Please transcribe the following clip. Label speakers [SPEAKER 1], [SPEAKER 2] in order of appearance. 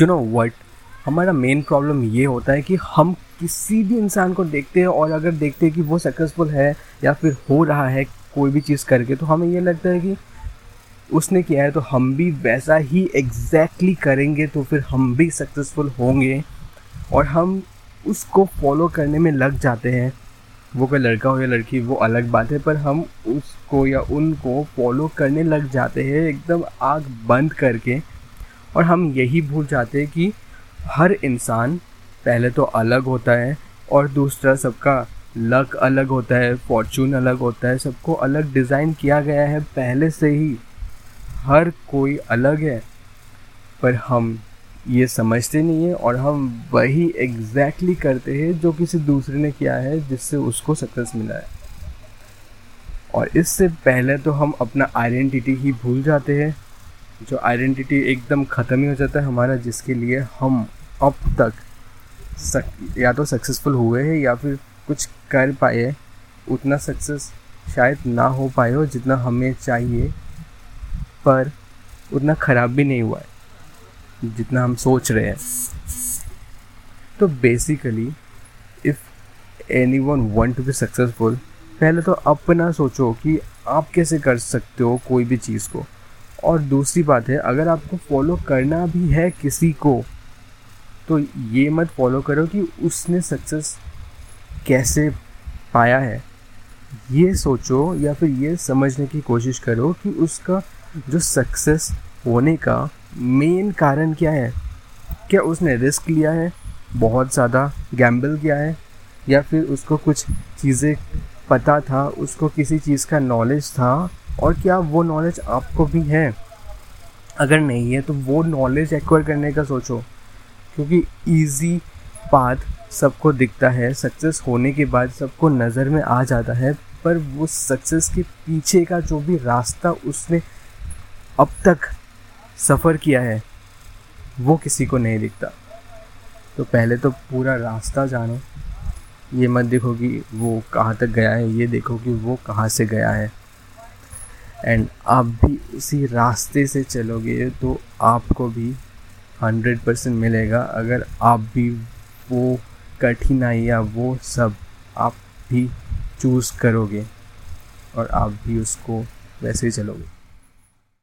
[SPEAKER 1] You know what हमारा main problem ये होता है कि हम किसी भी इंसान को देखते हैं और अगर देखते हैं कि वो सक्सेसफुल है या फिर हो रहा है कोई भी चीज़ करके तो हमें ये लगता है कि उसने किया है तो हम भी वैसा ही एग्जैक्टली exactly करेंगे तो फिर हम भी सक्सेसफुल होंगे। और हम उसको फॉलो करने में लग जाते हैं। वो कोई लड़का हो या लड़की, वो अलग बात है, पर हम उसको या उनको फॉलो करने लग जाते हैं, एकदम आग बंद करके। और हम यही भूल जाते हैं कि हर इंसान पहले तो अलग होता है और दूसरा सबका लक अलग होता है फॉर्चून अलग होता है, सबको अलग डिज़ाइन किया गया है पहले से ही। हर कोई अलग है, पर हम ये समझते नहीं है और हम वही एग्जैक्टली exactly करते हैं जो किसी दूसरे ने किया है जिससे उसको सक्सेस मिला है। और इससे पहले तो हम अपना आइडेंटिटी ही भूल जाते हैं जो आइडेंटिटी एकदम ख़त्म ही हो जाता है हमारा जिसके लिए हम अब तक सक, या तो सक्सेसफुल हुए हैं या फिर कुछ कर पाए उतना सक्सेस शायद ना हो पाए हो जितना हमें चाहिए पर उतना ख़राब भी नहीं हुआ है जितना हम सोच रहे हैं। तो basically if anyone want to be successful पहले तो अपना सोचो कि आप कैसे कर सकते हो कोई भी चीज़ को। और दूसरी बात है, अगर आपको फॉलो करना भी है किसी को तो ये मत फॉलो करो कि उसने सक्सेस कैसे पाया है। ये सोचो या फिर ये समझने की कोशिश करो कि उसका जो सक्सेस होने का मेन कारण क्या है। क्या उसने रिस्क लिया है, बहुत ज़्यादा गैम्बल किया है, या फिर उसको कुछ चीज़ें पता था, उसको किसी चीज़ का नॉलेज था और क्या वो नॉलेज आपको भी है? अगर नहीं है तो वो नॉलेज एक्वायर करने का सोचो, क्योंकि इजी पाथ सबको दिखता है सक्सेस होने के बाद सबको नज़र में आ जाता है, पर वो सक्सेस के पीछे का जो भी रास्ता उसने अब तक सफ़र किया है, वो किसी को नहीं दिखता। तो पहले तो पूरा रास्ता जानो, ये मत देखो कि वो कहाँ तक गया है, ये देखो कि वो कहाँ से गया है। एंड आप भी उसी रास्ते से चलोगे तो आपको भी हंड्रेड परसेंट मिलेगा। अगर आप भी वो कठिनाई या वो सब आप भी चूज़ करोगे और आप भी उसको वैसे ही चलोगे।